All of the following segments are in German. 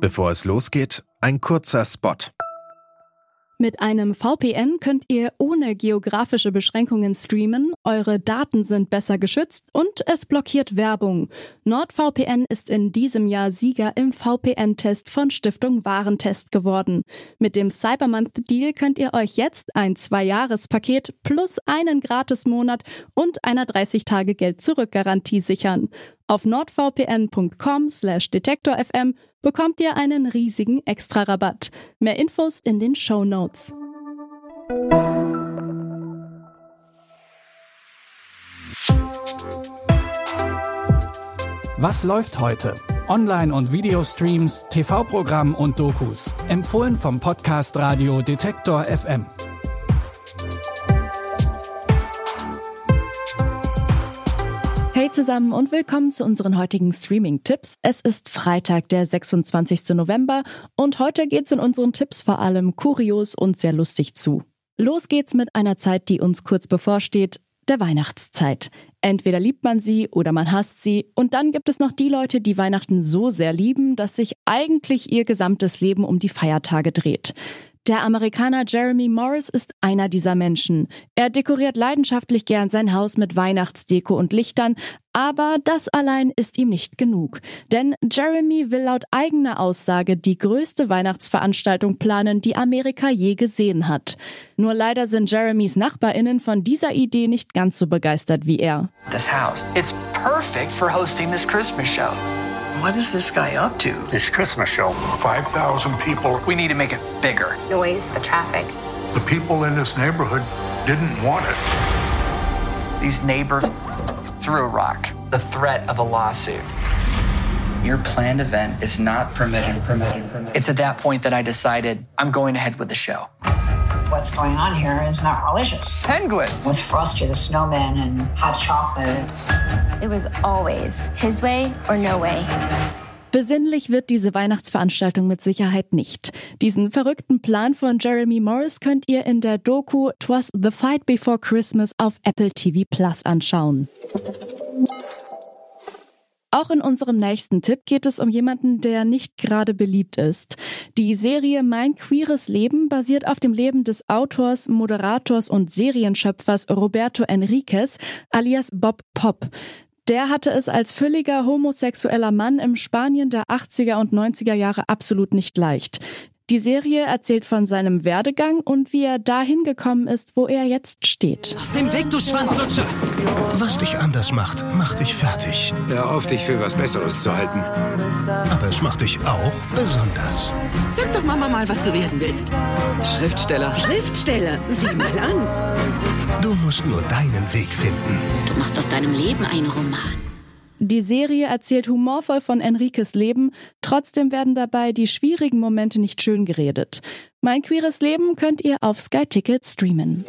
Bevor es losgeht, ein kurzer Spot. Mit einem VPN könnt ihr ohne geografische Beschränkungen streamen, eure Daten sind besser geschützt und es blockiert Werbung. NordVPN ist in diesem Jahr Sieger im VPN-Test von Stiftung Warentest geworden. Mit dem Cybermonth-Deal könnt ihr euch jetzt ein Zwei-Jahres-Paket plus einen Gratis-Monat und einer 30-Tage-Geld-Zurück-Garantie sichern. Auf nordvpn.com slash detektorfm bekommt ihr einen riesigen Extra-Rabatt. Mehr Infos in den Show Notes. Was läuft heute? Online- und Videostreams, TV-Programm und Dokus. Empfohlen vom Podcast Radio Detektor FM. Zusammen und willkommen zu unseren heutigen Streaming-Tipps. Es ist Freitag, der 26. November und heute geht's in unseren Tipps vor allem kurios und sehr lustig zu. Los geht's mit einer Zeit, die uns kurz bevorsteht, der Weihnachtszeit. Entweder liebt man sie oder man hasst sie und dann gibt es noch die Leute, die Weihnachten so sehr lieben, dass sich eigentlich ihr gesamtes Leben um die Feiertage dreht. Der Amerikaner Jeremy Morris ist einer dieser Menschen. Er dekoriert leidenschaftlich gern sein Haus mit Weihnachtsdeko und Lichtern, aber das allein ist ihm nicht genug. Denn Jeremy will laut eigener Aussage die größte Weihnachtsveranstaltung planen, die Amerika je gesehen hat. Nur leider sind Jeremys Nachbarinnen von dieser Idee nicht ganz so begeistert wie er. This house, it's perfect for hosting this Christmas show. What is this guy up to? This Christmas show. 5,000 people. We need to make it bigger. noise, the traffic. The people in this neighborhood didn't want it. These neighbors threw a rock. The threat of a lawsuit. Your planned event is not permitted. Permitted. Permitted. It's at that point that I decided I'm going ahead with the show. What's going on here is not religious. Penguins. With Frosty the Snowman and hot chocolate. It was always his way or no way. Besinnlich wird diese Weihnachtsveranstaltung mit Sicherheit nicht. Diesen verrückten Plan von Jeremy Morris könnt ihr in der Doku Twas the Fight Before Christmas auf Apple TV Plus anschauen. Auch in unserem nächsten Tipp geht es um jemanden, der nicht gerade beliebt ist. Die Serie Mein queeres Leben basiert auf dem Leben des Autors, Moderators und Serienschöpfers Roberto Enriquez alias Bob Pop. Der hatte es als fülliger homosexueller Mann im Spanien der 80er und 90er Jahre absolut nicht leicht. Die Serie erzählt von seinem Werdegang und wie er dahin gekommen ist, wo er jetzt steht. Aus dem Weg, du Schwanzlutscher! Was dich anders macht, macht dich fertig. Hör auf, dich für was Besseres zu halten. Aber es macht dich auch besonders. Sag doch Mama mal, was du werden willst. Schriftsteller. Schriftsteller? Sieh mal an. Du musst nur deinen Weg finden. Du machst aus deinem Leben einen Roman. Die Serie erzählt humorvoll von Enriques Leben, trotzdem werden dabei die schwierigen Momente nicht schön geredet. Mein queeres Leben könnt ihr auf Sky Ticket streamen.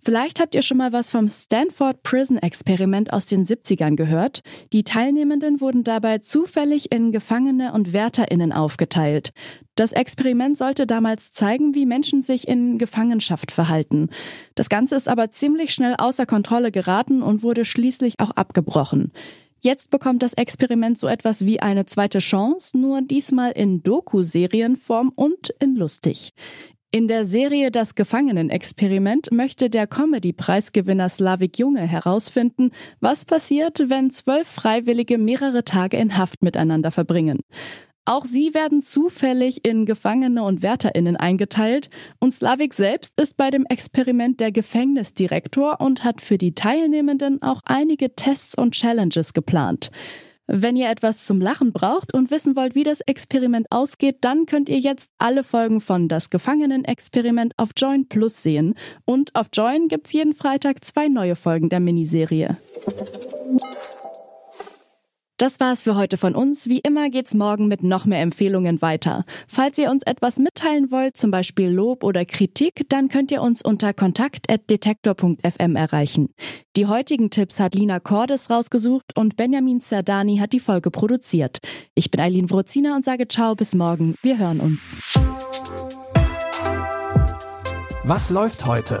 Vielleicht habt ihr schon mal was vom Stanford Prison Experiment aus den 70ern gehört. Die Teilnehmenden wurden dabei zufällig in Gefangene und Wärterinnen aufgeteilt. Das Experiment sollte damals zeigen, wie Menschen sich in Gefangenschaft verhalten. Das Ganze ist aber ziemlich schnell außer Kontrolle geraten und wurde schließlich auch abgebrochen. Jetzt bekommt das Experiment so etwas wie eine zweite Chance, nur diesmal in Doku-Serienform und in lustig. In der Serie Das Gefangenenexperiment möchte der Comedy-Preisgewinner Slavik Junge herausfinden, was passiert, wenn zwölf Freiwillige mehrere Tage in Haft miteinander verbringen. Auch sie werden zufällig in Gefangene und Wärterinnen eingeteilt und Slavik selbst ist bei dem Experiment der Gefängnisdirektor und hat für die Teilnehmenden auch einige Tests und Challenges geplant. Wenn ihr etwas zum Lachen braucht und wissen wollt, wie das Experiment ausgeht, dann könnt ihr jetzt alle Folgen von Das Gefangenenexperiment auf Join Plus sehen. Und auf Join gibt's jeden Freitag zwei neue Folgen der Miniserie. Das war's für heute von uns. Wie immer geht's morgen mit noch mehr Empfehlungen weiter. Falls ihr uns etwas mitteilen wollt, zum Beispiel Lob oder Kritik, dann könnt ihr uns unter kontakt.detektor.fm erreichen. Die heutigen Tipps hat Lina Cordes rausgesucht und Benjamin Sardani hat die Folge produziert. Ich bin Eileen Wrozina und sage ciao bis morgen. Wir hören uns. Was läuft heute?